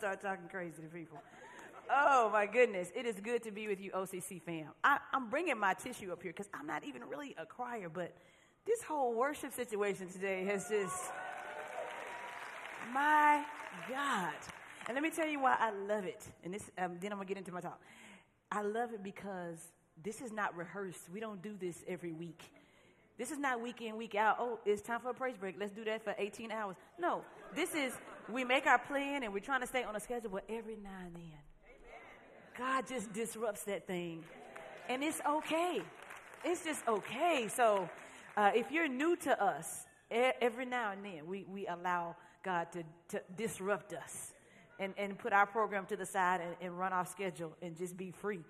start talking crazy to people. Oh my goodness. It is good to be with you, OCC fam. I, am bringing my tissue up here because I'm not even really a crier, but this whole worship situation today has just, my God. And let me tell you why I love it. And this, um, then I'm to get into my talk. I love it because this is not rehearsed. We don't do this every week. This is not week in, week out. Oh, it's time for a praise break. Let's do that for 18 hours. No, this is, we make our plan and we're trying to stay on a schedule, but every now and then, God just disrupts that thing. And it's okay. It's just okay. So uh, if you're new to us, every now and then we, we allow God to, to disrupt us and, and put our program to the side and, and run off schedule and just be free.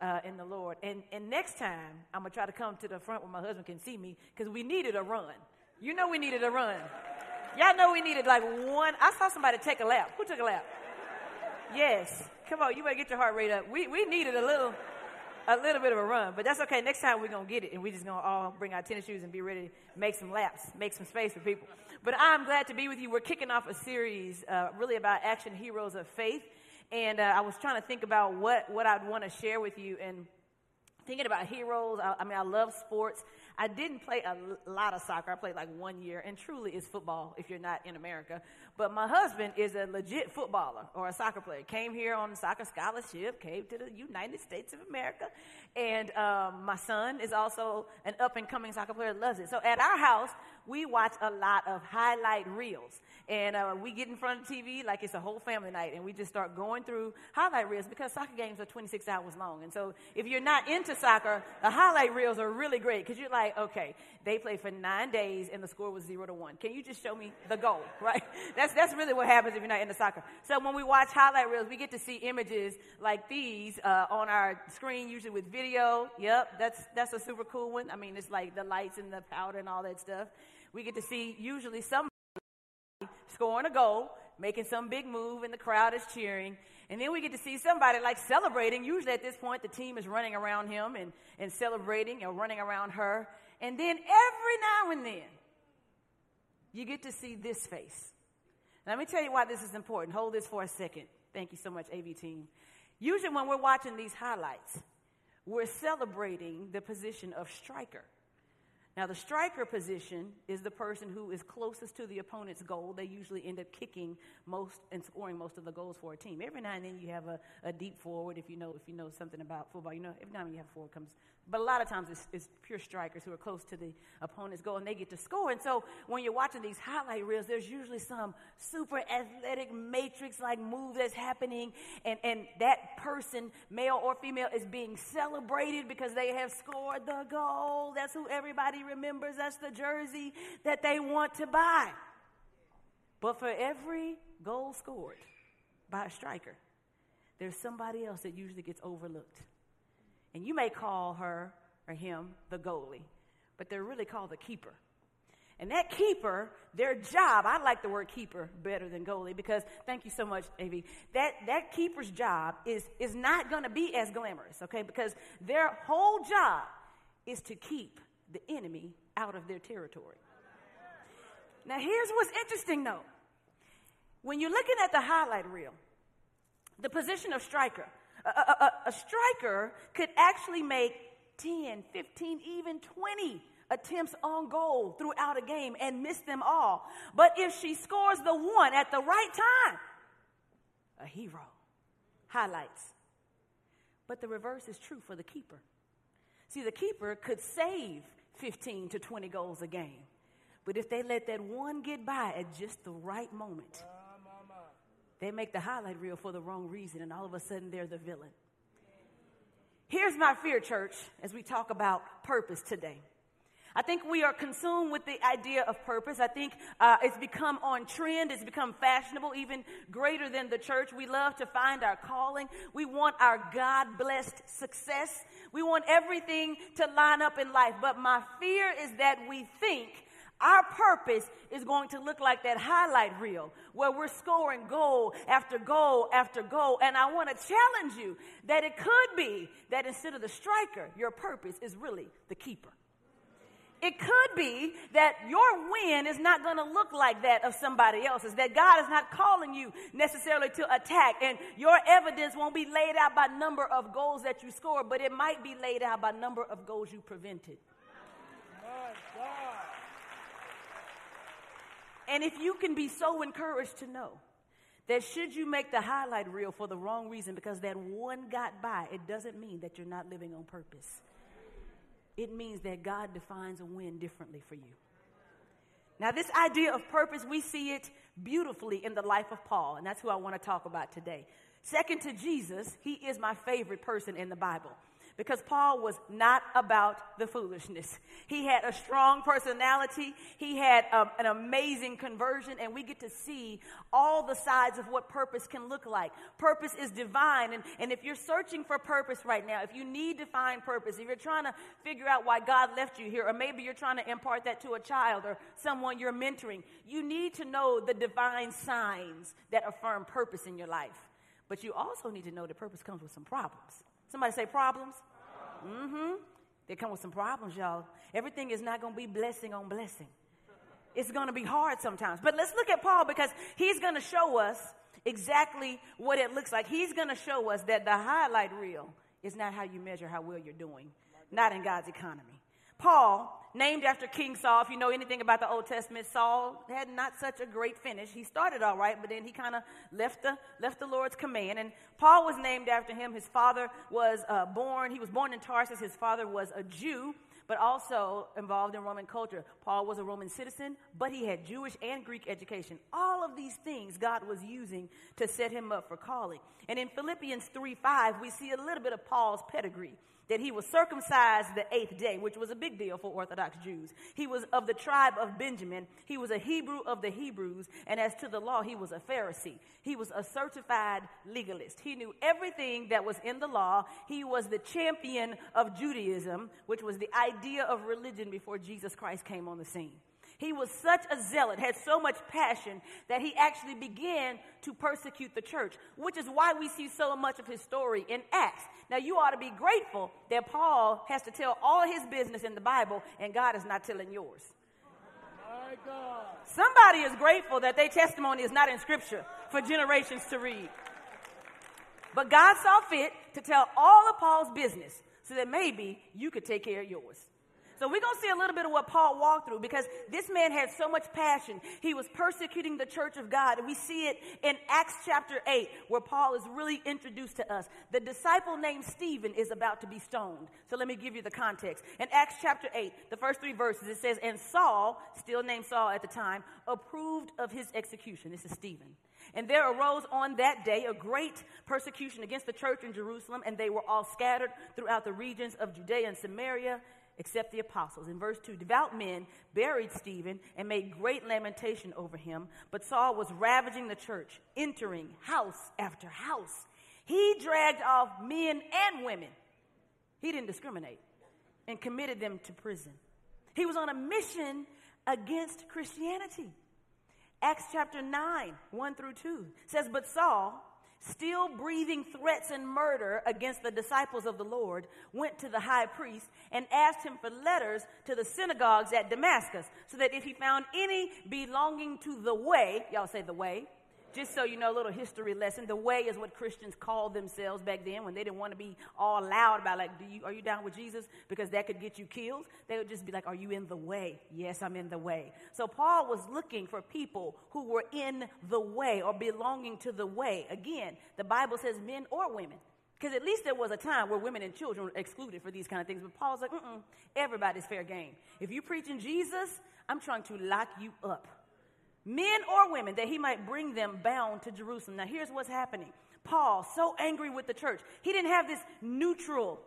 Uh, in the Lord. And, and next time, I'm going to try to come to the front where my husband can see me because we needed a run. You know we needed a run. Y'all know we needed like one. I saw somebody take a lap. Who took a lap? Yes. Come on, you better get your heart rate up. We, we needed a little, a little bit of a run, but that's okay. Next time we're to get it, and we're just to all bring our tennis shoes and be ready to make some laps, make some space for people. But I'm glad to be with you. We're kicking off a series uh, really about action heroes of faith. And uh, I was trying to think about what, what I'd want to share with you. And thinking about heroes, I, I mean, I love sports. I didn't play a lot of soccer. I played like one year, and truly is football if you're not in America. But my husband is a legit footballer or a soccer player. Came here on a soccer scholarship, came to the United States of America. And um, my son is also an up and coming soccer player, loves it. So at our house, we watch a lot of highlight reels. And uh, we get in front of TV like it's a whole family night, and we just start going through highlight reels because soccer games are 26 hours long. And so if you're not into soccer, the highlight reels are really great because you're like, okay, they played for nine days and the score was zero to one. Can you just show me the goal, right? That's, that's really what happens if you're not into soccer. So when we watch highlight reels, we get to see images like these uh, on our screen, usually with video. Yep, that's, that's a super cool one. I mean, it's like the lights and the powder and all that stuff. We get to see usually somebody scoring a goal, making some big move, and the crowd is cheering. And then we get to see somebody like celebrating. Usually at this point, the team is running around him and, and celebrating and running around her. And then every now and then, you get to see this face. Let me tell you why this is important. Hold this for a second. Thank you so much, AV team. Usually, when we're watching these highlights, we're celebrating the position of striker. Now, the striker position is the person who is closest to the opponent's goal. They usually end up kicking most and scoring most of the goals for a team. Every now and then you have a, a deep forward. If you know if you know something about football, you know every now and then you have a forward comes but a lot of times it's, it's, pure strikers who are close to the opponent's goal and they get to score. And so when you're watching these highlight reels, there's usually some super athletic matrix like move that's happening. And, and that person, male or female, is being celebrated because they have scored the goal. That's who everybody remembers. That's the jersey that they want to buy. But for every goal scored by a striker, there's somebody else that usually gets overlooked. And you may call her or him the goalie, but they're really called the keeper. And that keeper, their job, I like the word keeper better than goalie because, thank you so much, AV. That, that keeper's job is, is not going to be as glamorous, okay? Because their whole job is to keep the enemy out of their territory. Now, here's what's interesting though. When you're looking at the highlight reel, the position of striker, a, a, a striker could actually make 10, 15, even 20 attempts on goal throughout a game and miss them all. But if she scores the one at the right time, a hero. Highlights. But the reverse is true for the keeper. See, the keeper could save 15 to 20 goals a game. But if they let that one get by at just the right moment, they make the highlight reel for the wrong reason, and all of a sudden they're the villain. Here's my fear, church, as we talk about purpose today. I think we are consumed with the idea of purpose. I think uh, it's become on trend. It's become fashionable, even greater than the church. We love to find our calling. We want our God blessed success. We want everything to line up in life. But my fear is that we think our purpose is going to look like that highlight reel where we're scoring goal after goal after goal. And I want to challenge you that it could be that instead of the striker, your purpose is really the keeper. It could be that your win is not going to look like that of somebody else's, that God is not calling you necessarily to attack, and your evidence won't be laid out by number of goals that you scored, but it might be laid out by number of goals you prevented. And if you can be so encouraged to know that should you make the highlight reel for the wrong reason because that one got by, it doesn't mean that you're not living on purpose. It means that God defines a win differently for you. Now, this idea of purpose, we see it beautifully in the life of Paul, and that's who I want to talk about today. Second to Jesus, he is my favorite person in the Bible because Paul was not about the foolishness. He had a strong personality, he had um, an amazing conversion, and we get to see all the sides of what purpose can look like. Purpose is divine, and, and if you're searching for purpose right now, if you need to find purpose, if you're trying to figure out why God left you here, or maybe you're trying to impart that to a child or someone you're mentoring, you need to know the divine signs that affirm purpose in your life. But you also need to know that purpose comes with some problems. Somebody say problems. Mm-hmm. They come with some problems, y'all. Everything is not going to be blessing on blessing. It's going to be hard sometimes. But let's look at Paul because he's going to show us exactly what it looks like. He's going to show us that the highlight reel is not how you measure how well you're doing, not in God's economy. Paul, named after King Saul, if you know anything about the Old Testament, Saul had not such a great finish. He started all right, but then he kind of left the, left the Lord's command. And Paul was named after him. His father was uh, born, he was born in Tarsus. His father was a Jew, but also involved in Roman culture. Paul was a Roman citizen, but he had Jewish and Greek education. All of these things God was using to set him up for calling. And in Philippians 3 5, we see a little bit of Paul's pedigree that he was circumcised the eighth day, which was a big deal for Orthodox Jews. He was of the tribe of Benjamin. He was a Hebrew of the Hebrews. And as to the law, he was a Pharisee. He was a certified legalist. He knew everything that was in the law. He was the champion of Judaism, which was the idea of religion before Jesus Christ came on the scene. He was such a zealot, had so much passion, that he actually began to persecute the church, which is why we see so much of his story in Acts. Now, you ought to be grateful that Paul has to tell all his business in the Bible, and God is not telling yours. Somebody is grateful that their testimony is not in Scripture for generations to read. But God saw fit to tell all of Paul's business so that maybe you could take care of yours. So we're going to see a little bit of what Paul walked through because this man had so much passion. He was persecuting the church of God. And we see it in Acts chapter 8 where Paul is really introduced to us. The disciple named Stephen is about to be stoned. So let me give you the context. In Acts chapter 8, the first three verses, it says, And Saul, still named Saul at the time, approved of his execution. This is Stephen. And there arose on that day a great persecution against the church in Jerusalem, and they were all scattered throughout the regions of Judea and Samaria except the apostles. In verse 2, devout men buried Stephen and made great lamentation over him, but Saul was ravaging the church, entering house after house. He dragged off men and women. He didn't discriminate and committed them to prison. He was on a mission against Christianity. Acts chapter 9, 1 through 2 says, But Saul, still breathing threats and murder against the disciples of the Lord, went to the high priest and asked him for letters to the synagogues at Damascus, so that if he found any belonging to the way, y'all say the way, just so you know, a little history lesson. The way is what Christians called themselves back then when they didn't want to be all loud about like, do you are you down with Jesus? Because that could get you killed. They would just be like, Are you in the way? Yes, I'm in the way. So Paul was looking for people who were in the way or belonging to the way. Again, the Bible says men or women. Because at least there was a time where women and children were excluded for these kind of things. But Paul's like, mm everybody's fair game. If you preaching Jesus, I'm trying to lock you up men or women, that he might bring them bound to Jerusalem. Now, here's what's happening Paul, so angry with the church, he didn't have this neutral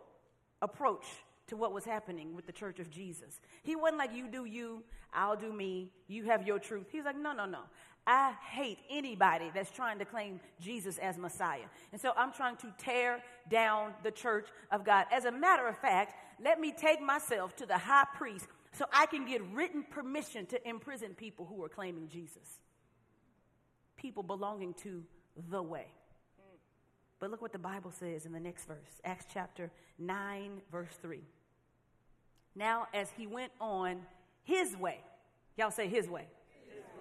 approach to what was happening with the church of Jesus. He wasn't like, you do you, I'll do me, you have your truth. He's like, no, no, no. I hate anybody that's trying to claim Jesus as Messiah. And so I'm trying to tear down the church of God. As a matter of fact, let me take myself to the high priest so I can get written permission to imprison people who are claiming Jesus. People belonging to the way. But look what the Bible says in the next verse Acts chapter 9, verse 3. Now, as he went on his way, y'all say his way.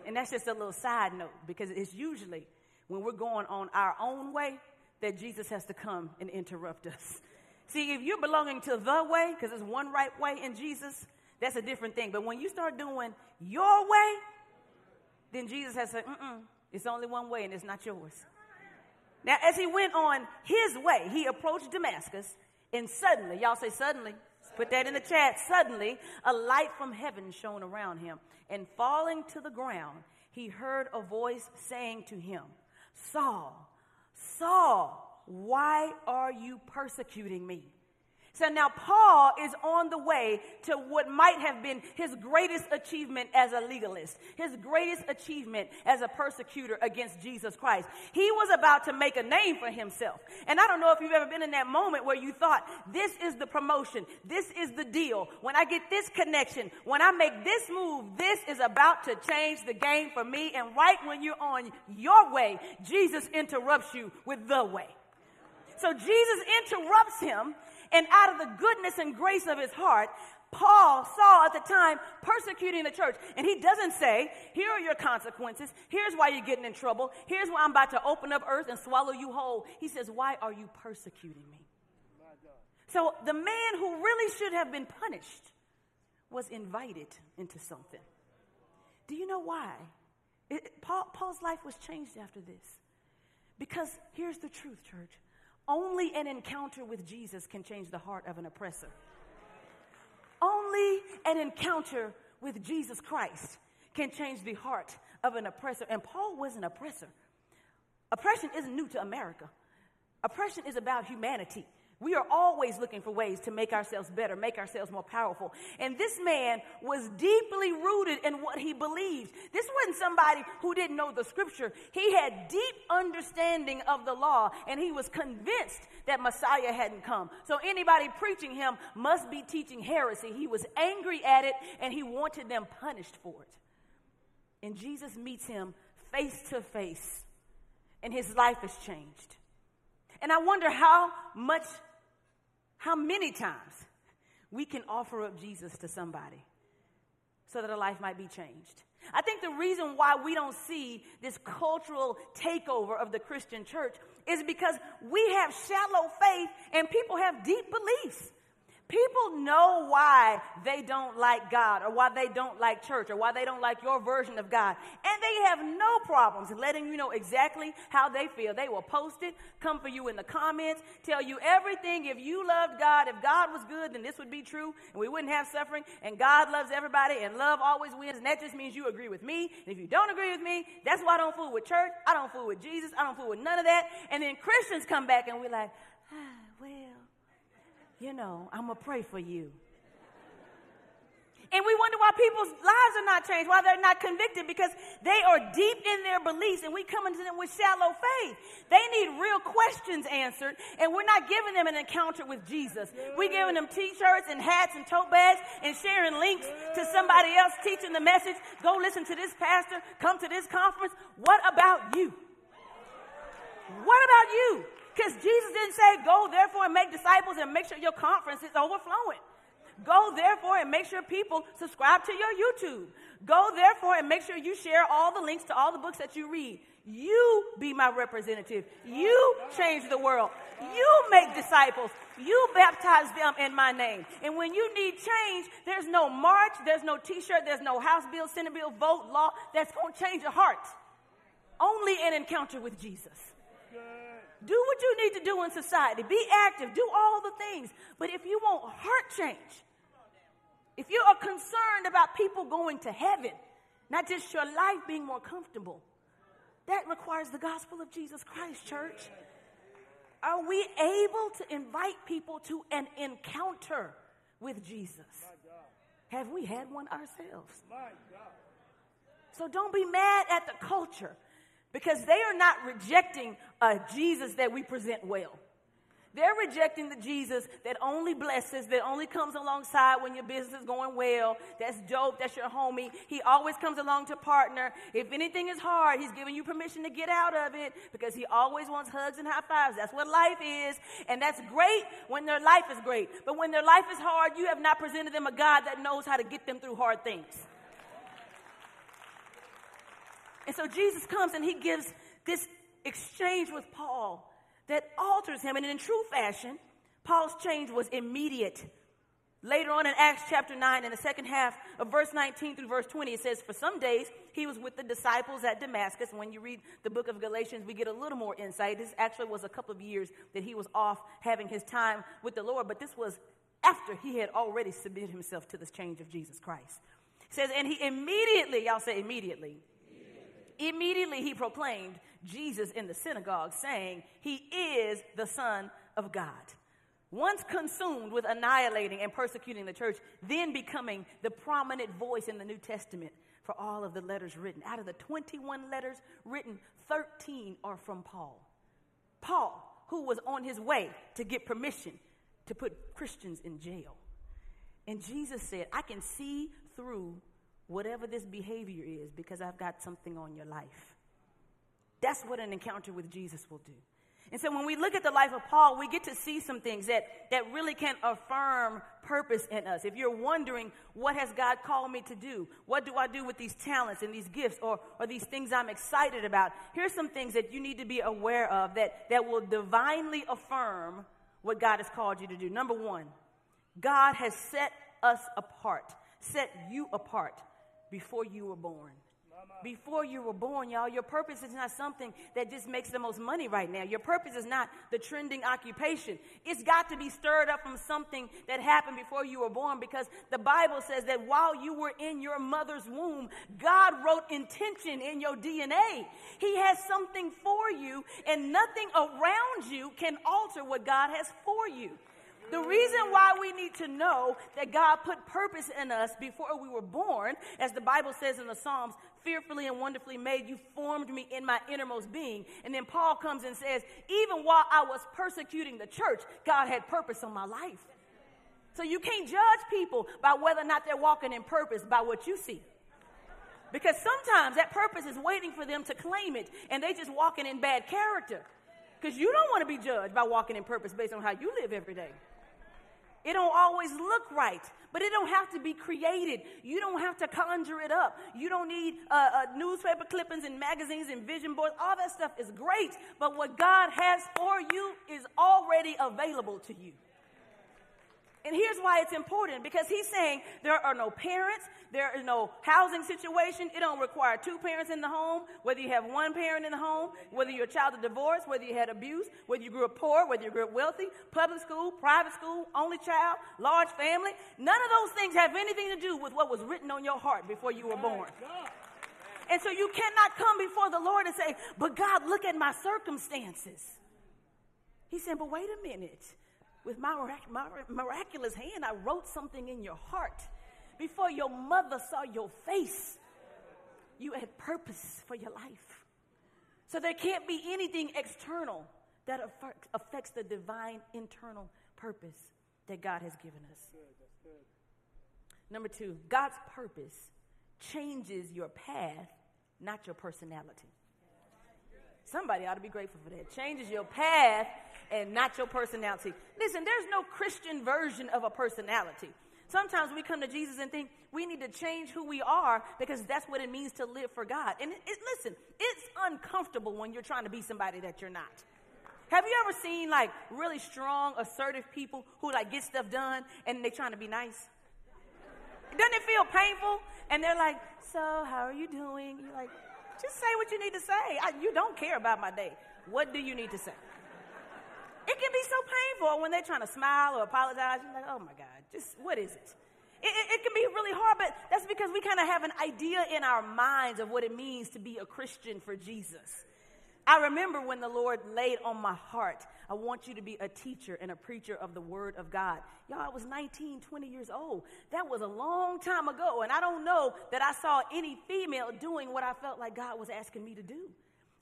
And that's just a little side note because it's usually when we're going on our own way that Jesus has to come and interrupt us. See, if you're belonging to the way, because there's one right way in Jesus, that's a different thing. But when you start doing your way, then Jesus has said, mm it's only one way and it's not yours. Now, as he went on his way, he approached Damascus, and suddenly, y'all say suddenly, put that in the chat, suddenly a light from heaven shone around him, and falling to the ground, he heard a voice saying to him, Saul, Saul, why are you persecuting me? So now Paul is on the way to what might have been his greatest achievement as a legalist, his greatest achievement as a persecutor against Jesus Christ. He was about to make a name for himself. And I don't know if you've ever been in that moment where you thought, this is the promotion, this is the deal. When I get this connection, when I make this move, this is about to change the game for me. And right when you're on your way, Jesus interrupts you with the way. So Jesus interrupts him and out of the goodness and grace of his heart, Paul Saul at the time persecuting the church. And he doesn't say, here are your consequences. Here's why you're getting in trouble. Here's why I'm about to open up earth and swallow you whole. He says, why are you persecuting me? So the man who really should have been punished was invited into something. Do you know why? It, Paul, Paul's life was changed after this. Because here's the truth, church. Only an encounter with Jesus can change the heart of an oppressor. Only an encounter with Jesus Christ can change the heart of an oppressor. And Paul was an oppressor. Oppression isn't new to America, oppression is about humanity. We are always looking for ways to make ourselves better, make ourselves more powerful. And this man was deeply rooted in what he believed. This wasn't somebody who didn't know the scripture. He had deep understanding of the law, and he was convinced that Messiah hadn't come. So anybody preaching him must be teaching heresy. He was angry at it, and he wanted them punished for it. And Jesus meets him face to face, and his life is changed. And I wonder how much, how many times we can offer up Jesus to somebody so that a life might be changed. I think the reason why we don't see this cultural takeover of the Christian church is because we have shallow faith and people have deep beliefs. People know why they don't like God or why they don't like church or why they don't like your version of God. And they have no problems letting you know exactly how they feel. They will post it, come for you in the comments, tell you everything. If you loved God, if God was good, then this would be true and we wouldn't have suffering. And God loves everybody and love always wins. And that just means you agree with me. And if you don't agree with me, that's why I don't fool with church. I don't fool with Jesus. I don't fool with none of that. And then Christians come back and we're like, ah, you know, I'm going to pray for you. And we wonder why people's lives are not changed, why they're not convicted, because they are deep in their beliefs and we come into them with shallow faith. They need real questions answered, and we're not giving them an encounter with Jesus. We're giving them t shirts and hats and tote bags and sharing links to somebody else teaching the message. Go listen to this pastor, come to this conference. What about you? What about you? Because Jesus didn't say, go therefore and make disciples and make sure your conference is overflowing. Go therefore and make sure people subscribe to your YouTube. Go therefore and make sure you share all the links to all the books that you read. You be my representative. You change the world. You make disciples. You baptize them in my name. And when you need change, there's no march, there's no t shirt, there's no House bill, Senate bill, vote, law that's going to change your heart. Only an encounter with Jesus. Do what you need to do in society. Be active. Do all the things. But if you want heart change, if you are concerned about people going to heaven, not just your life being more comfortable, that requires the gospel of Jesus Christ, church. Are we able to invite people to an encounter with Jesus? Have we had one ourselves? So don't be mad at the culture because they are not rejecting a Jesus that we present well. They're rejecting the Jesus that only blesses, that only comes alongside when your business is going well. That's dope. That's your homie. He always comes along to partner. If anything is hard, he's giving you permission to get out of it because he always wants hugs and high fives. That's what life is. And that's great when their life is great. But when their life is hard, you have not presented them a God that knows how to get them through hard things. And so Jesus comes and he gives this exchange with Paul that alters him. And in true fashion, Paul's change was immediate. Later on in Acts chapter 9, in the second half of verse 19 through verse 20, it says, For some days he was with the disciples at Damascus. When you read the book of Galatians, we get a little more insight. This actually was a couple of years that he was off having his time with the Lord, but this was after he had already submitted himself to this change of Jesus Christ. It says, And he immediately, y'all say immediately, immediately, immediately he proclaimed Jesus in the synagogue, saying, He is the Son of God. Once consumed with annihilating and persecuting the church, then becoming the prominent voice in the New Testament for all of the letters written. Out of the 21 letters written, 13 are from Paul. Paul, who was on his way to get permission to put Christians in jail. And Jesus said, I can see through whatever this behavior is because I've got something on your life. That's what an encounter with Jesus will do. And so when we look at the life of Paul, we get to see some things that, that really can affirm purpose in us. If you're wondering, what has God called me to do? What do I do with these talents and these gifts or, or these things I'm excited about? Here's some things that you need to be aware of that, that will divinely affirm what God has called you to do. Number one, God has set us apart, set you apart before you were born before you were born, y'all. Your purpose is not something that just makes the most money right now. Your purpose is not the trending occupation. It's got to be stirred up from something that happened before you were born because the Bible says that while you were in your mother's womb, God wrote intention in your DNA. He has something for you, and nothing around you can alter what God has for you. The reason why we need to know that God put purpose in us before we were born, as the Bible says in the Psalms, fearfully and wonderfully made, you formed me in my innermost being. And then Paul comes and says, even while I was persecuting the church, God had purpose on my life. So you can't judge people by whether or not they're walking in purpose by what you see. Because sometimes that purpose is waiting for them to claim it and they just walking in bad character. Because you don't want to be judged by walking in purpose based on how you live every day. It don't always look right, but it don't have to be created. You don't have to conjure it up. You don't need uh, uh, newspaper clippings and magazines and vision boards. All that stuff is great, but what God has for you is already available to you. And here's why it's important because he's saying there are no parents, there is no housing situation. It don't require two parents in the home, whether you have one parent in the home, whether you're a child of divorce, whether you had abuse, whether you grew up poor, whether you grew up wealthy, public school, private school, only child, large family. None of those things have anything to do with what was written on your heart before you were born. And so you cannot come before the Lord and say, But God, look at my circumstances. He said, But wait a minute with my, miraculous hand, I wrote something in your heart. Before your mother saw your face, you had purpose for your life. So there can't be anything external that affects the divine internal purpose that God has given us. Number two, God's purpose changes your path, not your personality. Somebody ought to be grateful for that. Changes your path and not your personality. Listen, there's no Christian version of a personality. Sometimes we come to Jesus and think we need to change who we are because that's what it means to live for God. And it, it, listen, it's uncomfortable when you're trying to be somebody that you're not. Have you ever seen like really strong, assertive people who like get stuff done and they're trying to be nice? Doesn't it feel painful? And they're like, "So, how are you doing?" You're like, "Just say what you need to say. I, you don't care about my day. What do you need to say?" It can be so painful when they're trying to smile or apologize. You're like, oh my God, just what is it? It, it, it can be really hard, but that's because we kind of have an idea in our minds of what it means to be a Christian for Jesus. I remember when the Lord laid on my heart, I want you to be a teacher and a preacher of the Word of God. Y'all, I was 19, 20 years old. That was a long time ago, and I don't know that I saw any female doing what I felt like God was asking me to do.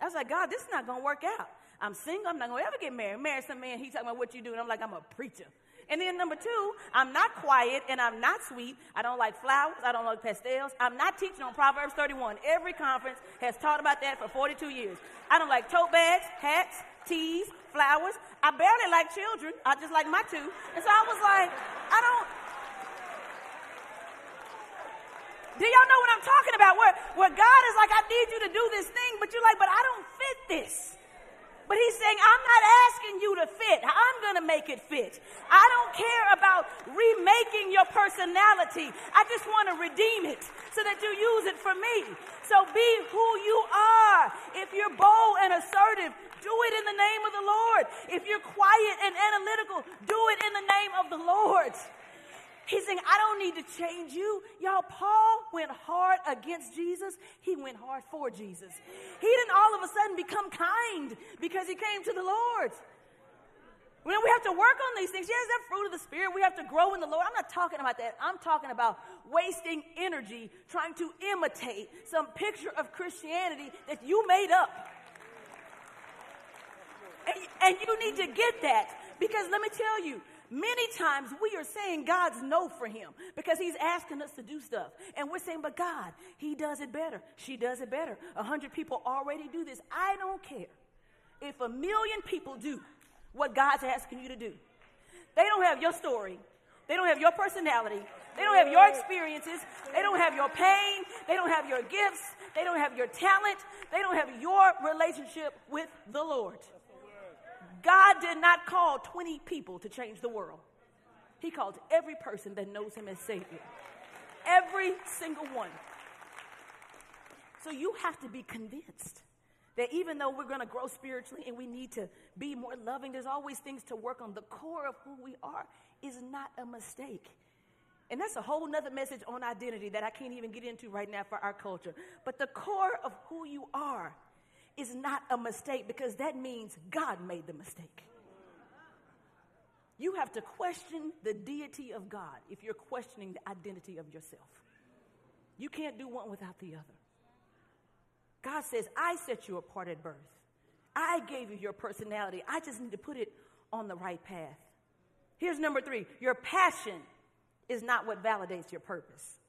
I was like, God, this is not going to work out. I'm single. I'm not going to ever get married. Marry some man. He talking about what you do. And I'm like, I'm a preacher. And then number two, I'm not quiet and I'm not sweet. I don't like flowers. I don't like pastels. I'm not teaching on Proverbs 31. Every conference has taught about that for 42 years. I don't like tote bags, hats, teas, flowers. I barely like children. I just like my two. And so I was like, I don't. Do y'all know what I'm talking about? Where, where God is like, I need you to do this thing, but you're like, but I don't fit this. But he's saying, I'm not asking you to fit. I'm going to make it fit. I don't care about remaking your personality. I just want to redeem it so that you use it for me. So be who you are. If you're bold and assertive, do it in the name of the Lord. If you're quiet and analytical, do it in the name of the Lord. He's saying, I don't need to change you. Y'all, Paul went hard against Jesus. He went hard for Jesus. He didn't all of a sudden become kind because he came to the Lord. When we have to work on these things, yes, they're fruit of the Spirit. We have to grow in the Lord. I'm not talking about that. I'm talking about wasting energy trying to imitate some picture of Christianity that you made up. And, and you need to get that because let me tell you, Many times we are saying God's no for him because he's asking us to do stuff. And we're saying, but God, he does it better. She does it better. A hundred people already do this. I don't care if a million people do what God's asking you to do. They don't have your story. They don't have your personality. They don't have your experiences. They don't have your pain. They don't have your gifts. They don't have your talent. They don't have your relationship with the Lord. God did not call 20 people to change the world. He called every person that knows him as Savior. Every single one. So you have to be convinced that even though we're going to grow spiritually and we need to be more loving, there's always things to work on. The core of who we are is not a mistake. And that's a whole nother message on identity that I can't even get into right now for our culture. But the core of who you are is not a mistake because that means God made the mistake. You have to question the deity of God if you're questioning the identity of yourself. You can't do one without the other. God says, I set you apart at birth. I gave you your personality. I just need to put it on the right path. Here's number three your passion is not what validates your purpose.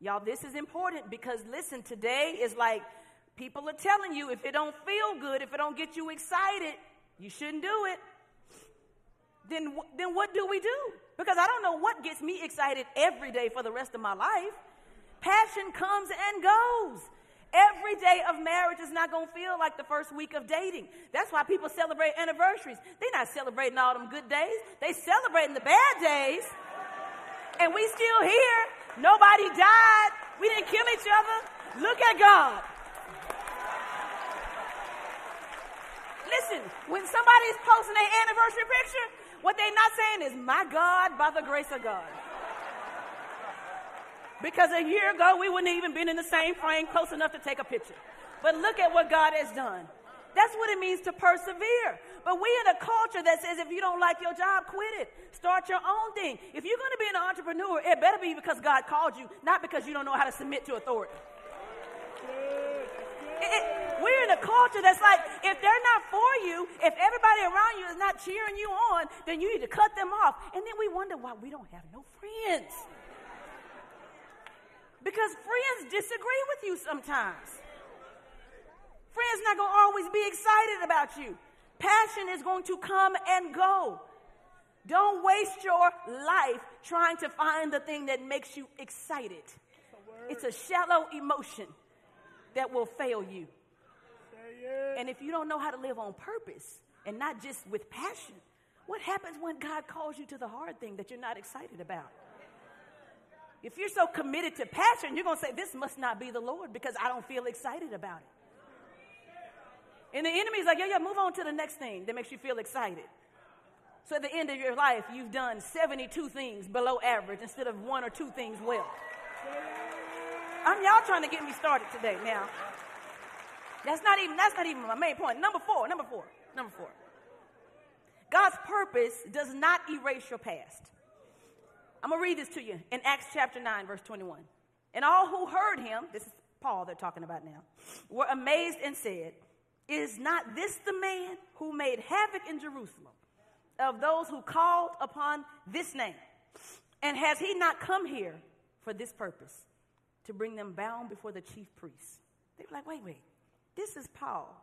Y'all, this is important because listen, today is like People are telling you if it don't feel good, if it don't get you excited, you shouldn't do it. Then, then what do we do? Because I don't know what gets me excited every day for the rest of my life. Passion comes and goes. Every day of marriage is not going to feel like the first week of dating. That's why people celebrate anniversaries. They're not celebrating all them good days. They celebrating the bad days. And we still here. Nobody died. We didn't kill each other. Look at God. Listen, when somebody's posting their anniversary picture, what they're not saying is, my God, by the grace of God. Because a year ago, we wouldn't even been in the same frame close enough to take a picture. But look at what God has done. That's what it means to persevere. But we in a culture that says if you don't like your job, quit it. Start your own thing. If you're going to be an entrepreneur, it better be because God called you, not because you don't know how to submit to authority. We're in a culture that's like, if they're not for you, if everybody around you is not cheering you on, then you need to cut them off. And then we wonder why we don't have no friends. Because friends disagree with you sometimes. Friends not going to always be excited about you. Passion is going to come and go. Don't waste your life trying to find the thing that makes you excited. It's a shallow emotion that will fail you. And if you don't know how to live on purpose and not just with passion, what happens when God calls you to the hard thing that you're not excited about? If you're so committed to passion, you're going to say, This must not be the Lord because I don't feel excited about it. And the enemy's like, Yeah, yeah, move on to the next thing that makes you feel excited. So at the end of your life, you've done 72 things below average instead of one or two things well. I'm y'all trying to get me started today now. That's not even that's not even my main point. Number four, number four, number four. God's purpose does not erase your past. I'm gonna read this to you in Acts chapter 9, verse 21. And all who heard him, this is Paul they're talking about now, were amazed and said, Is not this the man who made havoc in Jerusalem of those who called upon this name? And has he not come here for this purpose, to bring them bound before the chief priests? They were like, wait, wait, this is Paul.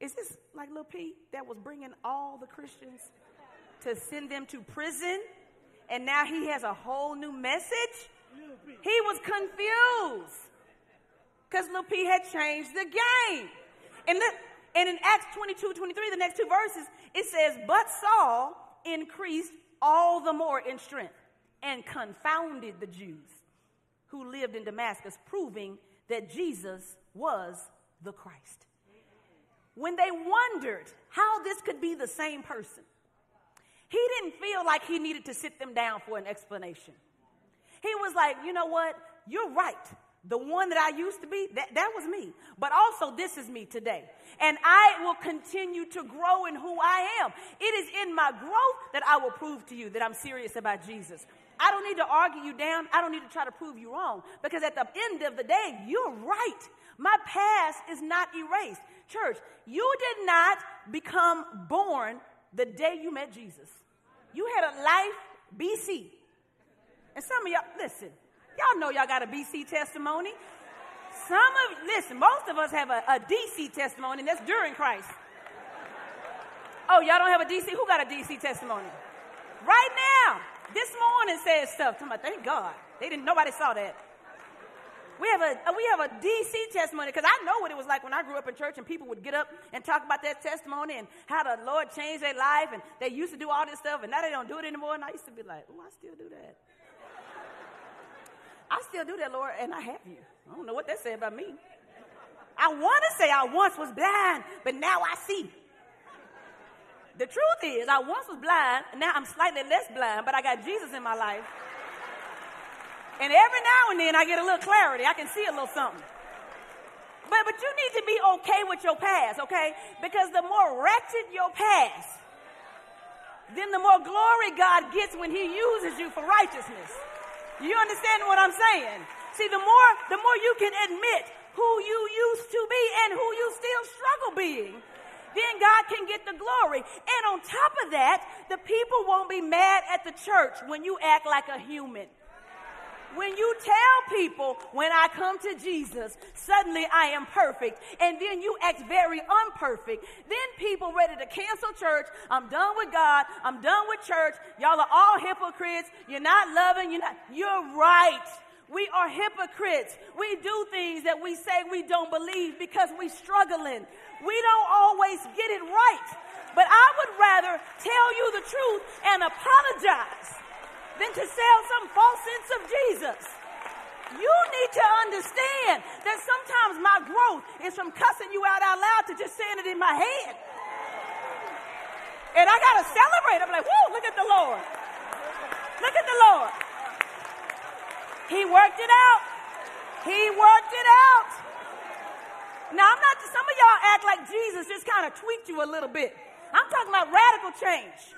Is this like little Pete that was bringing all the Christians to send them to prison? And now he has a whole new message? He was confused because little P had changed the game. And, the, and in Acts 22 23, the next two verses, it says, But Saul increased all the more in strength and confounded the Jews who lived in Damascus, proving that Jesus was the Christ. When they wondered how this could be the same person, he didn't feel like he needed to sit them down for an explanation. He was like, you know what? You're right. The one that I used to be, that, that was me. But also, this is me today. And I will continue to grow in who I am. It is in my growth that I will prove to you that I'm serious about Jesus. I don't need to argue you down. I don't need to try to prove you wrong. Because at the end of the day, you're right. My past is not erased. Church, you did not become born the day you met Jesus. You had a life BC. And some of y'all, listen, y'all know y'all got a BC testimony. Some of, listen, most of us have a, a DC testimony, and that's during Christ. Oh, y'all don't have a DC? Who got a DC testimony? Right now, this morning said stuff. Talking about, thank God. They didn't, nobody saw that. We have a, uh, we have a DC testimony because I know what it was like when I grew up in church and people would get up and talk about their testimony and how the Lord changed their life and they used to do all this stuff and now they don't do it anymore. And I used to be like, oh, I still do that. I still do that, Lord, and I have you. I don't know what that said about me. I want to say I once was blind, but now I see. The truth is, I once was blind, now I'm slightly less blind, but I got Jesus in my life. And every now and then I get a little clarity. I can see a little something. But, but you need to be okay with your past, okay? Because the more wretched your past, then the more glory God gets when He uses you for righteousness. You understand what I'm saying? See, the more the more you can admit who you used to be and who you still struggle being, then God can get the glory. And on top of that, the people won't be mad at the church when you act like a human. When you tell people, when I come to Jesus, suddenly I am perfect, and then you act very unperfect, then people ready to cancel church. I'm done with God. I'm done with church. Y'all are all hypocrites. You're not loving. You're not. You're right. We are hypocrites. We do things that we say we don't believe because we're struggling. We don't always get it right. But I would rather tell you the truth and apologize than to sell some false sense of Jesus. You need to understand that sometimes my growth is from cussing you out out loud to just saying it in my head. And I got to celebrate. I'm like, whoa, look at the Lord. Look at the Lord. He worked it out. He worked it out. Now, I'm not, some of y'all act like Jesus just kind of tweaked you a little bit. I'm talking about radical change.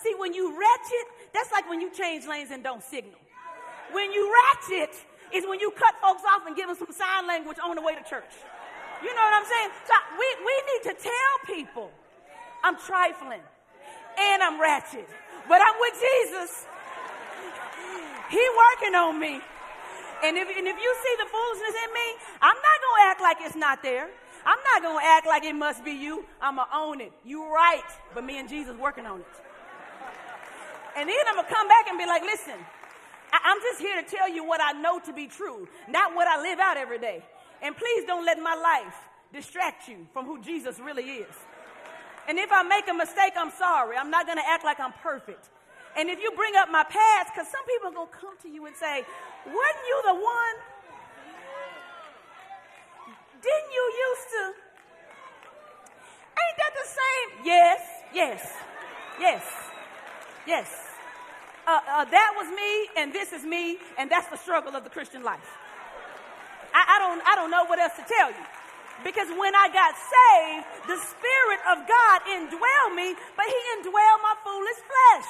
See, when you wretched, that's like when you change lanes and don't signal. When you ratchet is when you cut folks off and give them some sign language on the way to church. You know what I'm saying? So we, we need to tell people I'm trifling and I'm ratchet, but I'm with Jesus. He working on me. And if, and if you see the foolishness in me, I'm not going to act like it's not there. I'm not going to act like it must be you. I'm going to own it. You're right. But me and Jesus working on it. And then I'm going to come back and be like, listen, I- I'm just here to tell you what I know to be true, not what I live out every day. And please don't let my life distract you from who Jesus really is. And if I make a mistake, I'm sorry. I'm not going to act like I'm perfect. And if you bring up my past, because some people are going to come to you and say, Wasn't you the one? Didn't you used to? Ain't that the same? Yes, yes, yes. Yes. Uh, uh, that was me, and this is me, and that's the struggle of the Christian life. I, I, don't, I don't know what else to tell you. Because when I got saved, the Spirit of God indwelled me, but He indwelled my foolish flesh.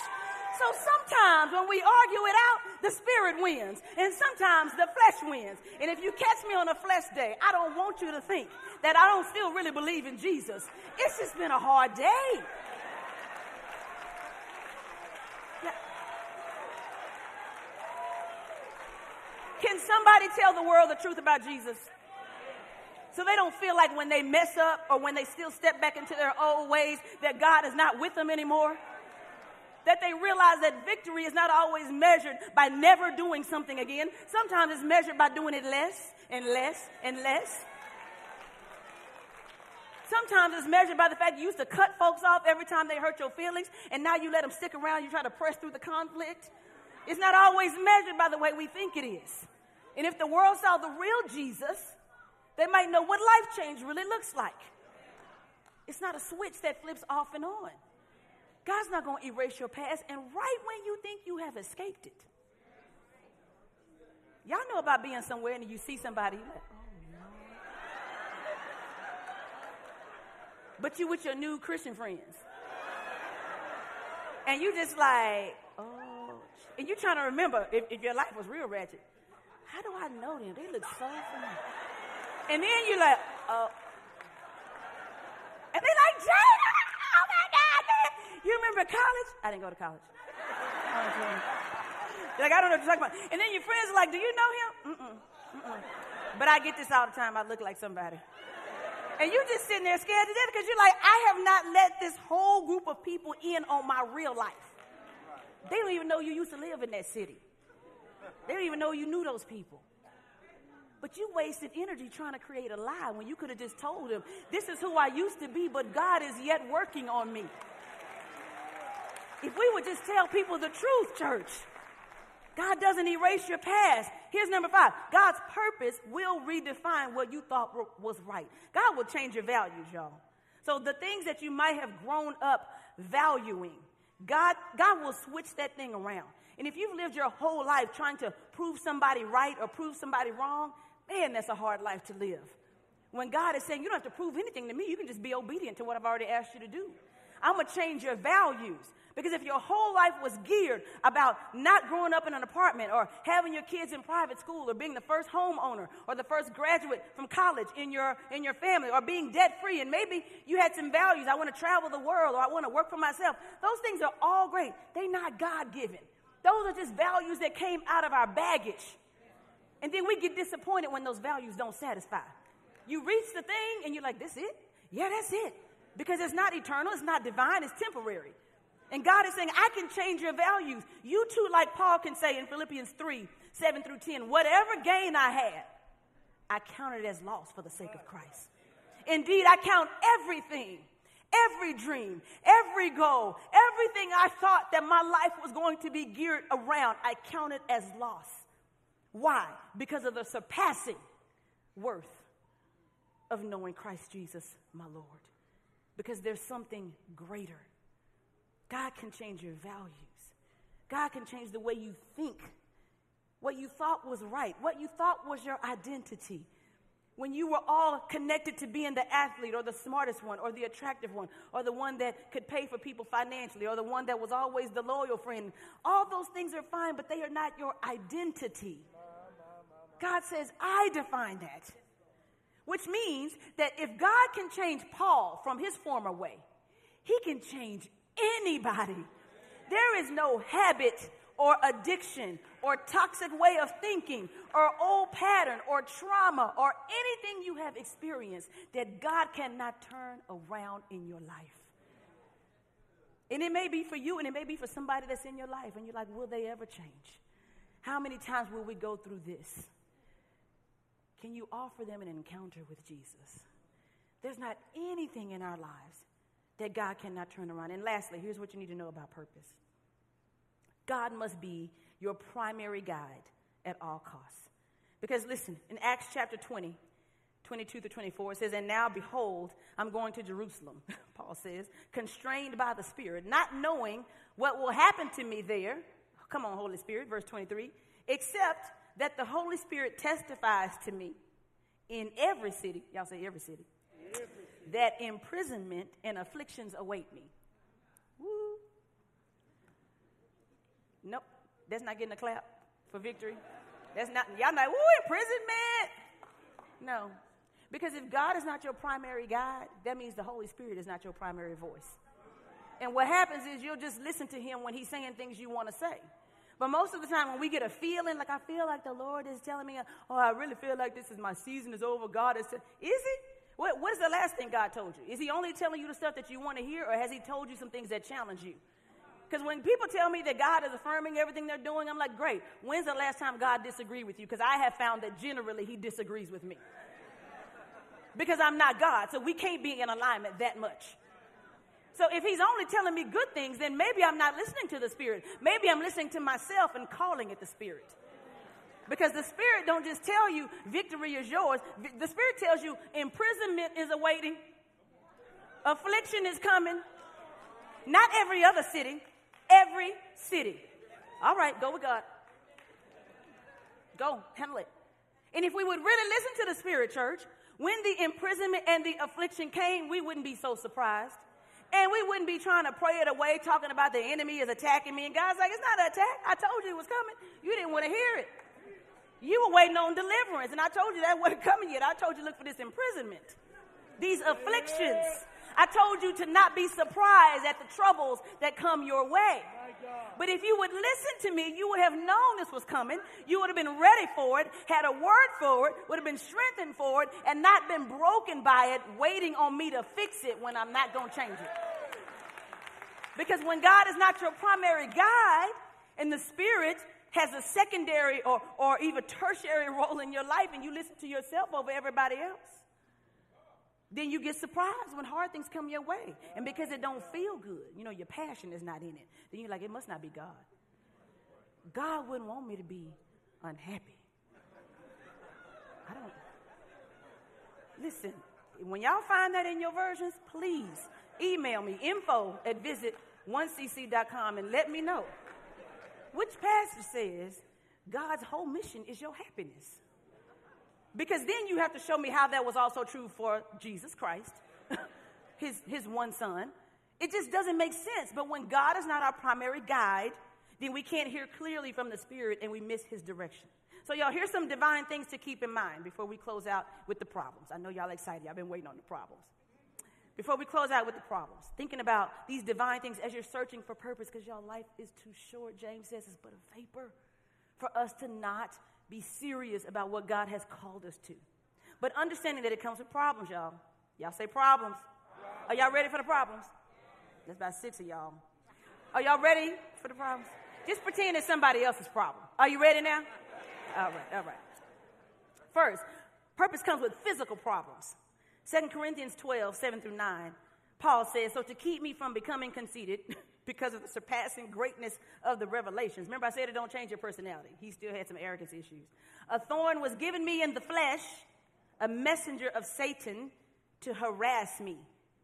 So sometimes when we argue it out, the spirit wins, and sometimes the flesh wins. And if you catch me on a flesh day, I don't want you to think that I don't still really believe in Jesus. It's just been a hard day. Can somebody tell the world the truth about Jesus? So they don't feel like when they mess up or when they still step back into their old ways that God is not with them anymore that they realize that victory is not always measured by never doing something again. Sometimes it's measured by doing it less and less and less. Sometimes it's measured by the fact you used to cut folks off every time they hurt your feelings, and now you let them stick around, you try to press through the conflict. It's not always measured by the way we think it is. And if the world saw the real Jesus, they might know what life change really looks like. It's not a switch that flips off and on. God's not going to erase your past, and right when you think you have escaped it. Y'all know about being somewhere and you see somebody, like, oh. But you with your new Christian friends. And you just like, oh. And you trying to remember if, if your life was real ratchet. How do I know them? They look so familiar. And then you're like, oh. And they like, Jada! You remember college? I didn't go to college. like, I don't know what you're talking about. And then your friends are like, Do you know him? Mm-mm, mm-mm. But I get this all the time. I look like somebody. And you just sitting there scared to death because you're like, I have not let this whole group of people in on my real life. They don't even know you used to live in that city. They don't even know you knew those people. But you wasted energy trying to create a lie when you could have just told them, This is who I used to be, but God is yet working on me. If we would just tell people the truth, church, God doesn't erase your past. Here's number five God's purpose will redefine what you thought was right. God will change your values, y'all. So the things that you might have grown up valuing, God, God will switch that thing around. And if you've lived your whole life trying to prove somebody right or prove somebody wrong, man, that's a hard life to live. When God is saying, you don't have to prove anything to me, you can just be obedient to what I've already asked you to do. I'm going to change your values. Because if your whole life was geared about not growing up in an apartment or having your kids in private school or being the first homeowner or the first graduate from college in your, in your family or being debt free, and maybe you had some values, I want to travel the world or I want to work for myself, those things are all great. They're not God given. Those are just values that came out of our baggage. And then we get disappointed when those values don't satisfy. You reach the thing and you're like, this it? Yeah, that's it. Because it's not eternal, it's not divine, it's temporary. And God is saying, I can change your values. You too, like Paul can say in Philippians 3 7 through 10, whatever gain I had, I counted as loss for the sake of Christ. Indeed, I count everything, every dream, every goal, everything I thought that my life was going to be geared around, I counted as loss. Why? Because of the surpassing worth of knowing Christ Jesus, my Lord. Because there's something greater God can change your values. God can change the way you think. What you thought was right, what you thought was your identity. When you were all connected to being the athlete or the smartest one or the attractive one or the one that could pay for people financially or the one that was always the loyal friend, all those things are fine, but they are not your identity. God says, I define that. Which means that if God can change Paul from his former way, he can change anybody. There is no habit or addiction or toxic way of thinking or old pattern or trauma or anything you have experienced that God cannot turn around in your life. And it may be for you and it may be for somebody that's in your life and you're like, will they ever change? How many times will we go through this? Can you offer them an encounter with Jesus? There's not anything in our lives that God cannot turn around. And lastly, here's what you need to know about purpose God must be your primary guide at all costs. Because listen, in Acts chapter 20, 22 to 24, it says, And now behold, I'm going to Jerusalem, Paul says, constrained by the Spirit, not knowing what will happen to me there. Come on, Holy Spirit, verse 23, except that the Holy Spirit testifies to me in every city. Y'all say every city. Every that imprisonment and afflictions await me. Woo. Nope. That's not getting a clap for victory. That's not, y'all like, ooh, imprisonment. No. Because if God is not your primary guide, that means the Holy Spirit is not your primary voice. And what happens is you'll just listen to him when he's saying things you want to say. But most of the time, when we get a feeling, like I feel like the Lord is telling me, oh, I really feel like this is my season is over. God is, is it? What, what is the last thing God told you? Is He only telling you the stuff that you want to hear, or has He told you some things that challenge you? Because when people tell me that God is affirming everything they're doing, I'm like, great. When's the last time God disagreed with you? Because I have found that generally He disagrees with me. Because I'm not God, so we can't be in alignment that much. So if he's only telling me good things, then maybe I'm not listening to the Spirit. Maybe I'm listening to myself and calling it the Spirit. Because the Spirit don't just tell you victory is yours. The Spirit tells you imprisonment is awaiting. Affliction is coming. Not every other city, every city. All right, go with God. Go, handle it. And if we would really listen to the Spirit, church, when the imprisonment and the affliction came, we wouldn't be so surprised. And we wouldn't be trying to pray it away, talking about the enemy is attacking me. And God's like, it's not an attack. I told you it was coming. You didn't want to hear it. You were waiting on deliverance, and I told you that wasn't coming yet. I told you look for this imprisonment, these afflictions. I told you to not be surprised at the troubles that come your way. But if you would listen to me, you would have known this was coming. You would have been ready for it, had a word for it, would have been strengthened for it, and not been broken by it, waiting on me to fix it when I'm not going to change it. Because when God is not your primary guide and the Spirit has a secondary or, or even tertiary role in your life and you listen to yourself over everybody else, then you get surprised when hard things come your way. And because it don't feel good, you know, your passion is not in it, then you're like, it must not be God. God wouldn't want me to be unhappy. I don't. Listen, when y'all find that in your versions, please email me info at visit 1cc.com and let me know which pastor says God's whole mission is your happiness. Because then you have to show me how that was also true for Jesus Christ, his, his one son. It just doesn't make sense. But when God is not our primary guide, then we can't hear clearly from the Spirit and we miss his direction. So, y'all, here's some divine things to keep in mind before we close out with the problems. I know y'all excited. I've been waiting on the problems. Before we close out with the problems, thinking about these divine things as you're searching for purpose, because y'all life is too short. James says it's but a vapor for us to not be serious about what God has called us to. But understanding that it comes with problems, y'all. Y'all say problems. Are y'all ready for the problems? That's about six of y'all. Are y'all ready for the problems? Just pretend it's somebody else's problem. Are you ready now? All right, all right. First, purpose comes with physical problems. 2 Corinthians 12, 7 through 9, Paul says, So to keep me from becoming conceited, because of the surpassing greatness of the revelations. Remember, I said it don't change your personality. He still had some arrogance issues. A thorn was given me in the flesh, a messenger of Satan to harass me,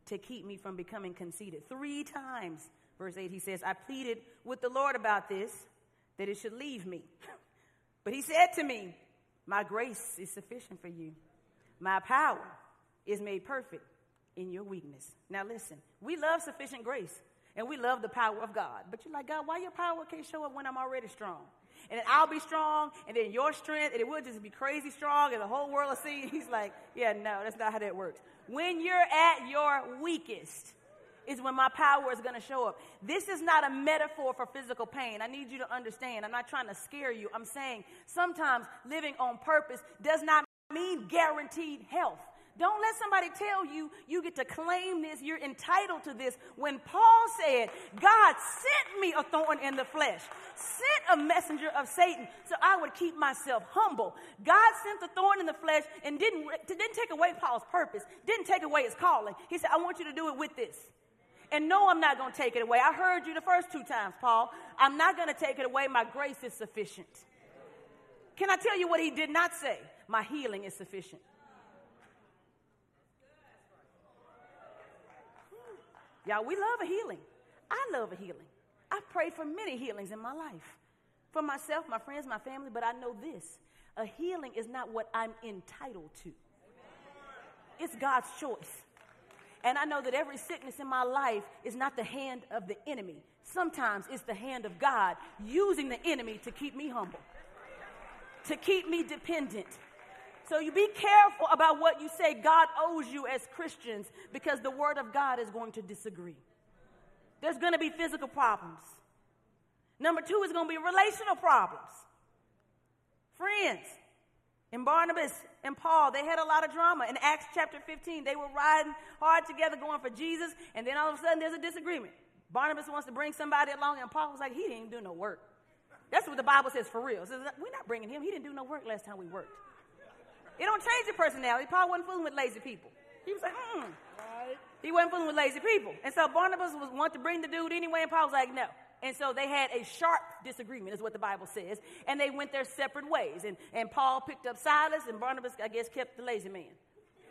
to keep me from becoming conceited. Three times, verse 8, he says, I pleaded with the Lord about this, that it should leave me. but he said to me, My grace is sufficient for you. My power is made perfect in your weakness. Now, listen, we love sufficient grace and we love the power of God. But you're like, God, why your power can't show up when I'm already strong? And then I'll be strong, and then your strength, and it will just be crazy strong, and the whole world will see. He's like, yeah, no, that's not how that works. When you're at your weakest, is when my power is going to show up. This is not a metaphor for physical pain. I need you to understand. I'm not trying to scare you. I'm saying sometimes living on purpose does not mean guaranteed health. Don't let somebody tell you you get to claim this, you're entitled to this. When Paul said, God sent me a thorn in the flesh, sent a messenger of Satan so I would keep myself humble. God sent the thorn in the flesh and didn't, didn't take away Paul's purpose, didn't take away his calling. He said, I want you to do it with this. And no, I'm not going to take it away. I heard you the first two times, Paul. I'm not going to take it away. My grace is sufficient. Can I tell you what he did not say? My healing is sufficient. Y'all, we love a healing. I love a healing. I've prayed for many healings in my life for myself, my friends, my family, but I know this a healing is not what I'm entitled to, it's God's choice. And I know that every sickness in my life is not the hand of the enemy. Sometimes it's the hand of God using the enemy to keep me humble, to keep me dependent. So you be careful about what you say God owes you as Christians because the word of God is going to disagree. There's going to be physical problems. Number two is going to be relational problems. Friends, and Barnabas and Paul, they had a lot of drama. In Acts chapter 15, they were riding hard together going for Jesus, and then all of a sudden there's a disagreement. Barnabas wants to bring somebody along, and Paul was like, he didn't do no work. That's what the Bible says for real. We're not bringing him. He didn't do no work last time we worked. It don't change your personality. Paul wasn't fooling with lazy people. He was like, hmm. Right. He wasn't fooling with lazy people. And so Barnabas was want to bring the dude anyway, and Paul was like, no. And so they had a sharp disagreement, is what the Bible says. And they went their separate ways. And, and Paul picked up Silas, and Barnabas, I guess, kept the lazy man.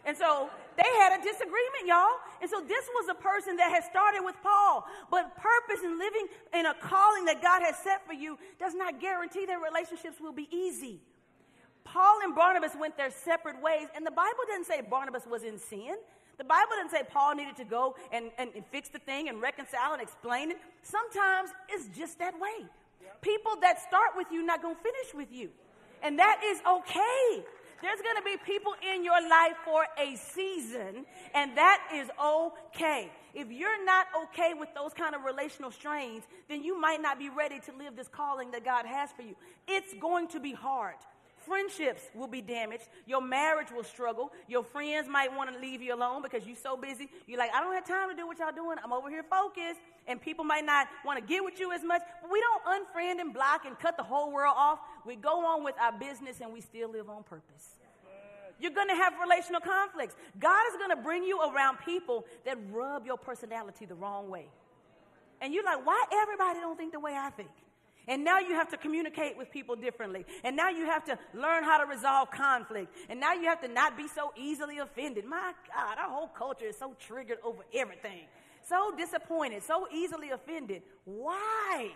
And so they had a disagreement, y'all. And so this was a person that had started with Paul. But purpose in living in a calling that God has set for you does not guarantee that relationships will be easy. Paul and Barnabas went their separate ways, and the Bible doesn't say Barnabas was in sin. The Bible doesn't say Paul needed to go and, and, and fix the thing and reconcile and explain it. Sometimes it's just that way. People that start with you not going to finish with you. And that is okay. There's going to be people in your life for a season, and that is okay. If you're not okay with those kind of relational strains, then you might not be ready to live this calling that God has for you. It's going to be hard friendships will be damaged. Your marriage will struggle. Your friends might want to leave you alone because you're so busy. You're like, I don't have time to do what y'all doing. I'm over here focused. And people might not want to get with you as much. But we don't unfriend and block and cut the whole world off. We go on with our business and we still live on purpose. You're going to have relational conflicts. God is going to bring you around people that rub your personality the wrong way. And you're like, why everybody don't think the way I think? And now you have to communicate with people differently. And now you have to learn how to resolve conflict. And now you have to not be so easily offended. My God, our whole culture is so triggered over everything. So disappointed, so easily offended. Why?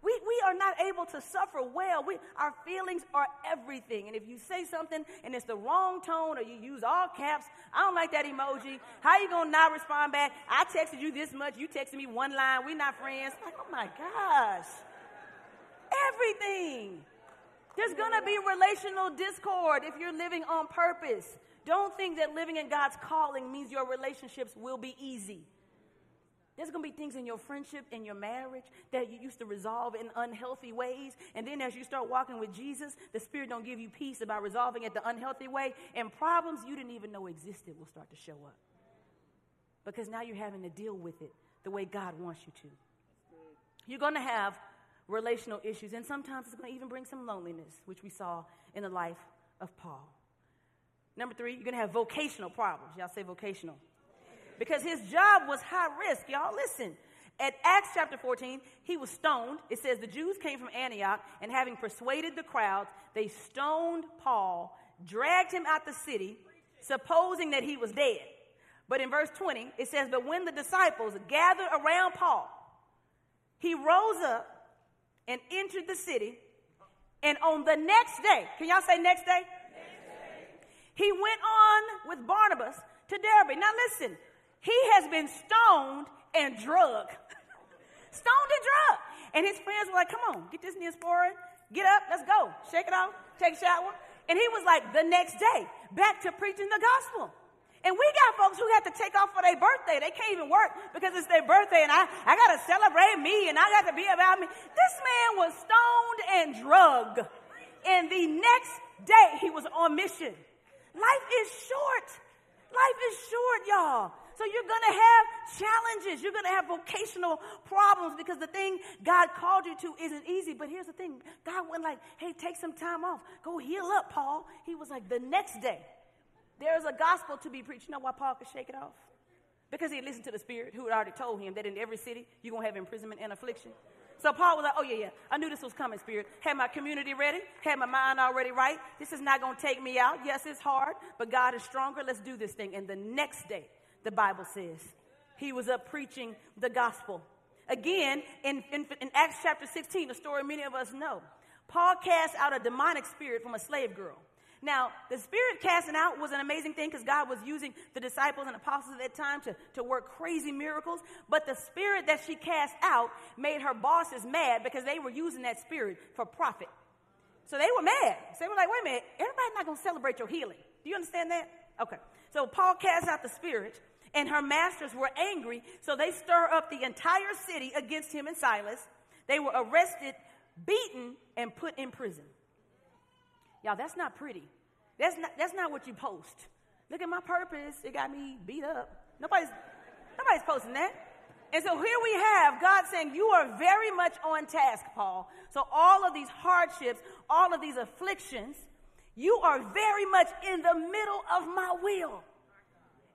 We, we are not able to suffer well. We, our feelings are everything. And if you say something and it's the wrong tone or you use all caps, I don't like that emoji. How you to not respond back? I texted you this much. You texted me one line. We're not friends. Like, oh my gosh everything. There's going to be relational discord if you're living on purpose. Don't think that living in God's calling means your relationships will be easy. There's going to be things in your friendship, in your marriage that you used to resolve in unhealthy ways. And then as you start walking with Jesus, the Spirit don't give you peace about resolving it the unhealthy way. And problems you didn't even know existed will start to show up. Because now you're having to deal with it the way God wants you to. You're going to have relational issues, and sometimes it's going to even bring some loneliness, which we saw in the life of Paul. Number three, you're going to have vocational problems. Y'all say vocational. Because his job was high risk. Y'all listen. At Acts chapter 14, he was stoned. It says the Jews came from Antioch, and having persuaded the crowds, they stoned Paul, dragged him out the city, supposing that he was dead. But in verse 20, it says, But when the disciples gathered around Paul, he rose up and entered the city. And on the next day, can y'all say next day? He went on with Barnabas to Derbe. Now listen, he has been stoned and drugged. stoned and drugged. And his friends were like, come on, get this Neosporin, get up, let's go. Shake it off, take a shower. And he was like, the next day, back to preaching the gospel. And we got folks who have to take off for their birthday. They can't even work because it's their birthday and I, I got to celebrate me and I got to be about me. This man was stoned and drugged. And the next day he was on mission. Life is short. Life is short, y'all. So you're going to have challenges. You're going to have vocational problems because the thing God called you to isn't easy. But here's the thing God wasn't like, hey, take some time off. Go heal up, Paul. He was like, the next day. There's a gospel to be preached. You know why Paul could shake it off? Because he listened to the Spirit who had already told him that in every city you're going to have imprisonment and affliction. So Paul was like, oh, yeah, yeah, I knew this was coming, Spirit. Had my community ready, had my mind already right. This is not going to take me out. Yes, it's hard, but God is stronger. Let's do this thing. And the next day, the Bible says, he was up preaching the gospel. Again, in, in, in Acts chapter 16, a story many of us know, Paul cast out a demonic spirit from a slave girl. Now, the spirit casting out was an amazing thing because God was using the disciples and apostles at that time to, to work crazy miracles. But the spirit that she cast out made her bosses mad because they were using that spirit for profit. So they were mad. So they were like, wait a minute, everybody's not going to celebrate your healing. Do you understand that? Okay. So Paul cast out the spirit, and her masters were angry, so they stir up the entire city against him and Silas. They were arrested, beaten, and put in prison. Y'all, that's not pretty. That's not, that's not what you post. Look at my purpose. It got me beat up. Nobody's, nobody's posting that. And so here we have God saying, You are very much on task, Paul. So all of these hardships, all of these afflictions, you are very much in the middle of my will.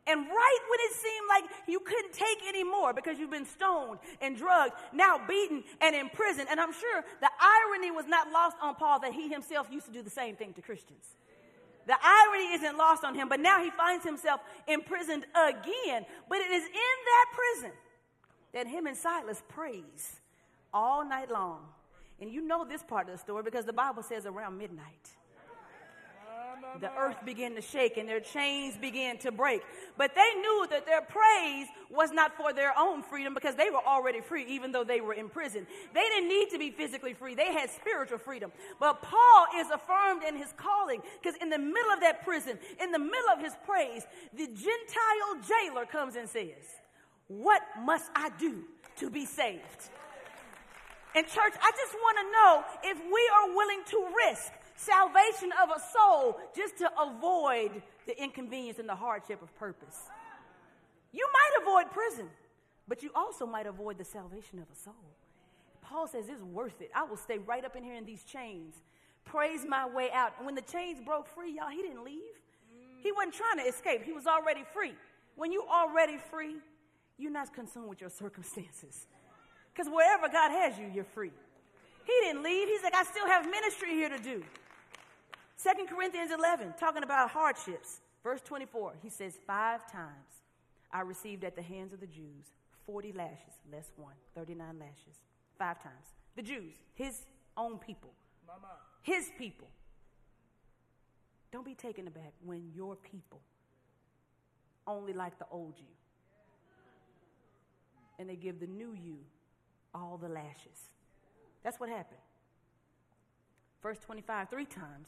And right when it seemed like you couldn't take any more because you've been stoned and drugged, now beaten and in prison. And I'm sure the irony was not lost on Paul that he himself used to do the same thing to Christians. The irony isn't lost on him, but now he finds himself imprisoned again. But it is in that prison that him and Silas praise all night long. And you know this part of the story because the Bible says around midnight the earth began to shake and their chains began to break. But they knew that their praise was not for their own freedom because they were already free, even though they were in prison. They didn't need to be physically free, they had spiritual freedom. But Paul is affirmed in his calling because in the middle of that prison, in the middle of his praise, the Gentile jailer comes and says, What must I do to be saved? And, church, I just want to know if we are willing to risk salvation of a soul just to avoid the inconvenience and the hardship of purpose. You might avoid prison, but you also might avoid the salvation of a soul. Paul says it's worth it. I will stay right up in here in these chains, praise my way out. And when the chains broke free, y'all, he didn't leave. He wasn't trying to escape, he was already free. When you already free, you're not consumed with your circumstances. Because wherever God has you, you're free. He didn't leave. He's like, I still have ministry here to do. Second Corinthians 11, talking about hardships. Verse 24, he says, Five times I received at the hands of the Jews 40 lashes, less one, 39 lashes. Five times. The Jews, his own people. Mama. His people. Don't be taken aback when your people only like the old you. And they give the new you all the lashes. That's what happened. Verse 25, three times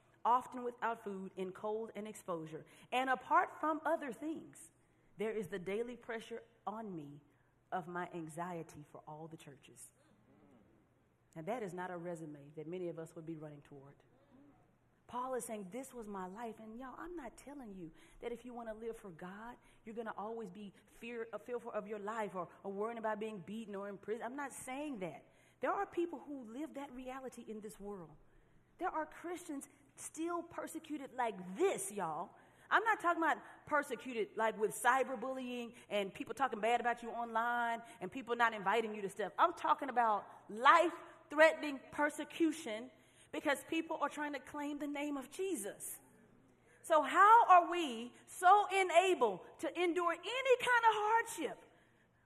often without food, in cold and exposure. And apart from other things, there is the daily pressure on me of my anxiety for all the churches. And that is not a resume that many of us would be running toward. Paul is saying, This was my life. And y'all, I'm not telling you that if you want to live for God, you're going to always be fear, uh, fearful of your life or, or worrying about being beaten or in prison. I'm not saying that. There are people who live that reality in this world. There are Christians still persecuted like this, y'all. I'm not talking about persecuted like with cyberbullying and people talking bad about you online and people not inviting you to stuff. I'm talking about life threatening persecution because people are trying to claim the name of Jesus. So, how are we so enabled to endure any kind of hardship?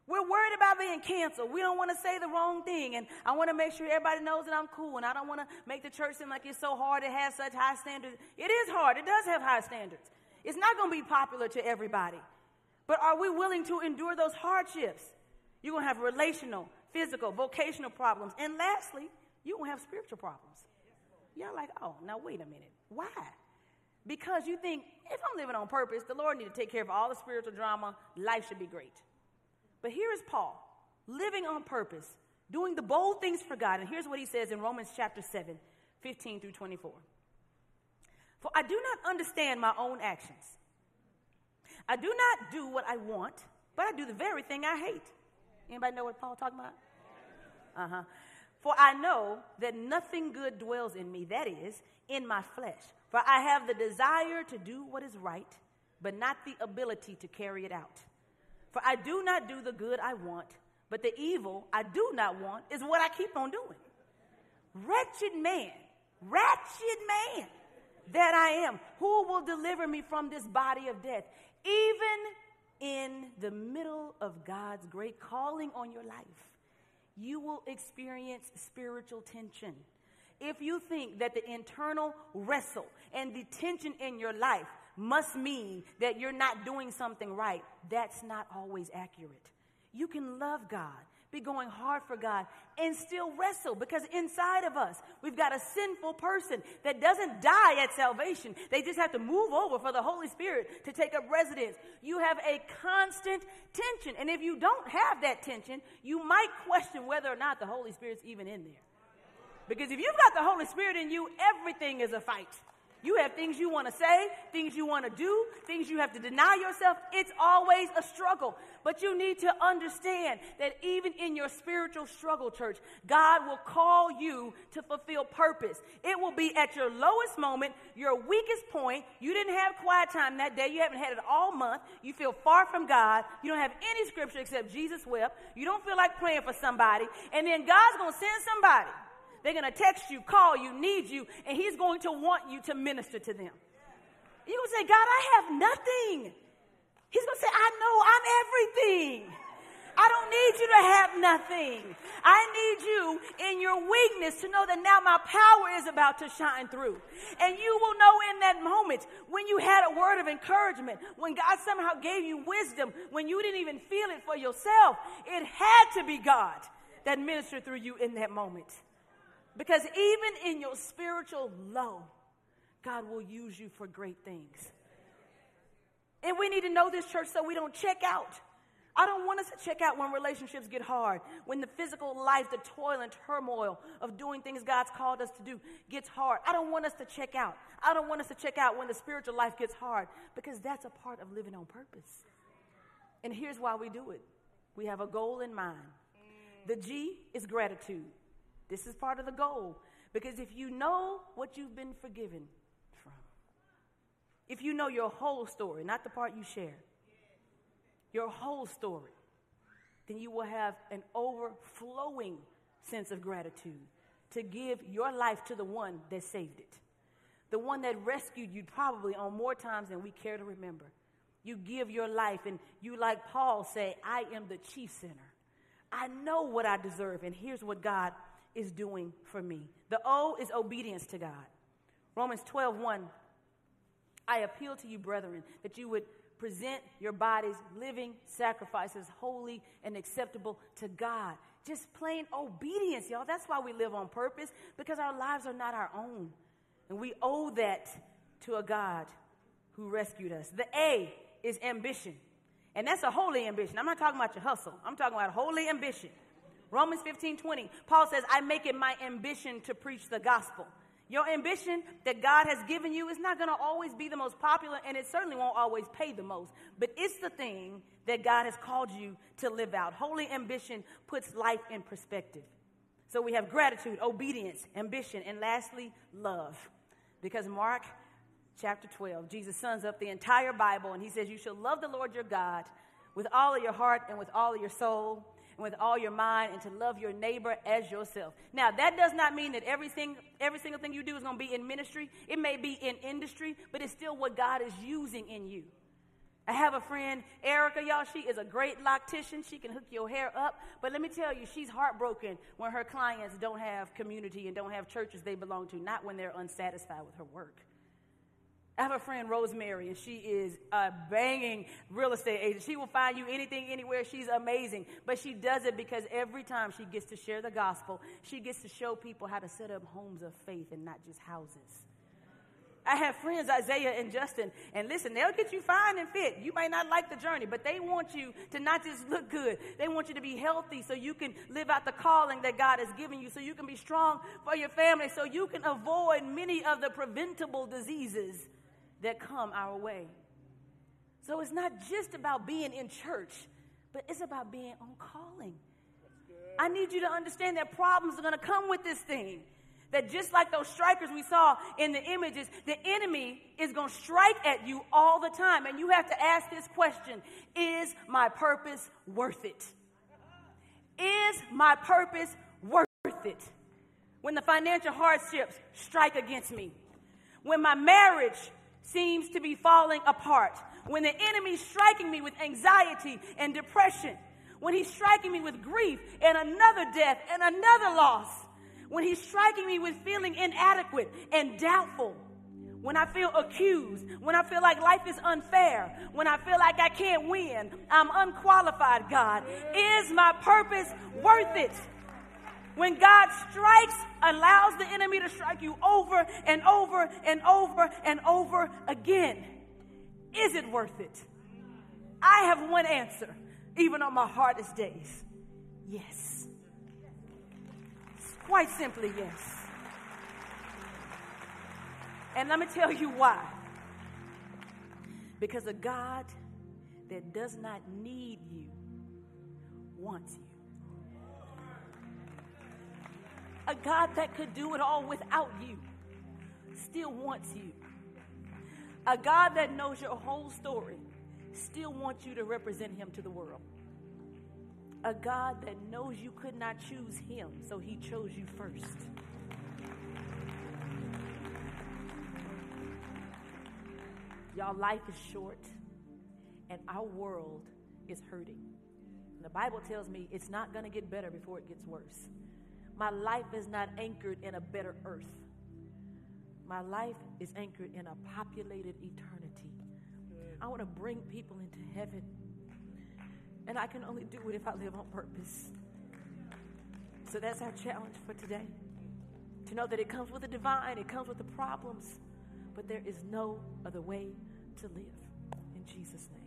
We're worried about being canceled. We don't want to say the wrong thing. And I want to make sure everybody knows that I'm cool. And I don't want to make the church seem like it's so hard to have such high standards. It is hard. It does have high standards. It's not going to be popular to everybody. But are we willing to endure those hardships? You're going to have relational, physical, vocational problems. And lastly, you're going to have spiritual problems. Y'all like, oh, now wait a minute. Why? Because you think, if I'm living on purpose, the Lord need to take care of all the spiritual drama. Life should be great. But here is Paul, living on purpose, doing the bold things for God. And here's what he says in Romans chapter 7, 15 through 24. For I do not understand my own actions. I do not do what I want, but I do the very thing I hate. Anybody know what Paul talking about? Uh-huh. For I know that nothing good dwells in me, that is, in my flesh. For I have the desire to do what is right, but not the ability to carry it out. For I do not do the good I want, but the evil I do not want is what I keep on doing. Wretched man, wretched man that I am, who will deliver me from this body of death? Even in the middle of God's great calling on your life, you will experience spiritual tension. If you think that the internal wrestle and the tension in your life must mean that you're not doing something right, that's not always accurate. You can love God, be going hard for God, and still wrestle because inside of us, we've got a sinful person that doesn't die at salvation. They just have to move over for the Holy Spirit to take up residence. You have a constant tension. And if you don't have that tension, you might question whether or not the Holy Spirit's even in there. Because if you've got the Holy Spirit in you, everything is a fight. You have things you want to say, things you want to do, things you have to deny yourself. It's always a struggle. But you need to understand that even in your spiritual struggle, church, God will call you to fulfill purpose. It will be at your lowest moment, your weakest point. You didn't have quiet time that day. You haven't had it all month. You feel far from God. You don't have any scripture except Jesus wept. You don't feel like praying for somebody. And then God's going to send somebody they're going to text you, call you, need you, and He's going to want you to minister to them. You're going to say, God, I have nothing. He's going to say, I know I'm everything. I don't need you to have nothing. I need you in your weakness to know that now my power is about to shine through. And you will know in that moment when you had a word of encouragement, when God somehow gave you wisdom, when you didn't even feel it for yourself, it had to be God that ministered through you in that moment. Because even in your spiritual low, God will use you for great things. And we need to know this, church, so we don't check out. I don't want us to check out when relationships get hard, when the physical life, the toil and turmoil of doing things God's called us to do gets hard. I don't want us to check out. I don't want us to check out when the spiritual life gets hard because that's a part of living on purpose. And here's why we do it we have a goal in mind. The G is gratitude. This is part of the goal. Because if you know what you've been forgiven from, if you know your whole story, not the part you share, your whole story, then you will have an overflowing sense of gratitude to give your life to the one that saved it. The one that rescued you probably on more times than we care to remember. You give your life, and you, like Paul, say, I am the chief sinner. I know what I deserve, and here's what God is doing for me. The O is obedience to God. Romans 12, 1. I appeal to you, brethren, that you would present your bodies living sacrifices, holy and acceptable to God. Just plain obedience, y'all. That's why we live on purpose, because our lives are not our own. And we owe that to a God who rescued us. The A is ambition. And that's a holy ambition. I'm not talking about your hustle, I'm talking about holy ambition. Romans 15 20, Paul says, I make it my ambition to preach the gospel. Your ambition that God has given you is not going to always be the most popular, and it certainly won't always pay the most, but it's the thing that God has called you to live out. Holy ambition puts life in perspective. So we have gratitude, obedience, ambition, and lastly, love. Because Mark chapter 12, Jesus sums up the entire Bible, and he says, You shall love the Lord your God with all of your heart and with all of your soul and with all your mind and to love your neighbor as yourself. Now, that does not mean that everything, every single thing you do is going to be in ministry. It may be in industry, but it's still what God is using in you. I have a friend, Erica, y'all. She is a great loctician. She can hook your hair up. But let me tell you, she's heartbroken when her clients don't have community and don't have churches they belong to, not when they're unsatisfied with her work. I have a friend, Rosemary, and she is a banging real estate agent. She will find you anything, anywhere. She's amazing. But she does it because every time she gets to share the gospel, she gets to show people how to set up homes of faith and not just houses. I have friends, Isaiah and Justin, and listen, they'll get you fine and fit. You might not like the journey, but they want you to not just look good. They want you to be healthy so you can live out the calling that God has given you, so you can be strong for your family, so you can avoid many of the preventable diseases that come our way. So it's not just about being in church, but it's about being on calling. I need you to understand that problems are going to come with this thing. that just like those strikers we saw in the images, the enemy is going to strike at you all the time. And you have to ask this question Is my purpose worth it? Is my purpose worth it? When the financial hardships strike against me, when my marriage seems to be falling apart, when the enemy's striking me with anxiety and depression, when he's striking me with grief and another death and another loss, when he's striking me with feeling inadequate and doubtful, when I feel accused, when I feel like life is unfair, when I feel like I can't win, I'm unqualified, God. Is my purpose worth it? When God strikes, allows the enemy to strike you over and over and over and over again. Is it worth it? I have one answer, even on my hardest days yes. Quite simply, yes. And let me tell you why. Because a God that does not need you wants you. A God that could do it all without you still wants you. A God that knows your whole story still wants you to represent Him to the world. A God that knows you could not choose Him, so He chose you first. Y'all, life is short, and our world is hurting. The Bible tells me it's not going to get better before it gets worse. My life is not anchored in a better earth. My life is anchored in a populated eternity. I want to bring people into heaven. And I can only do it if I live on purpose. So that's our challenge for today. To know that it comes with the divine, it comes with the problems, but there is no other way to live. In Jesus' name.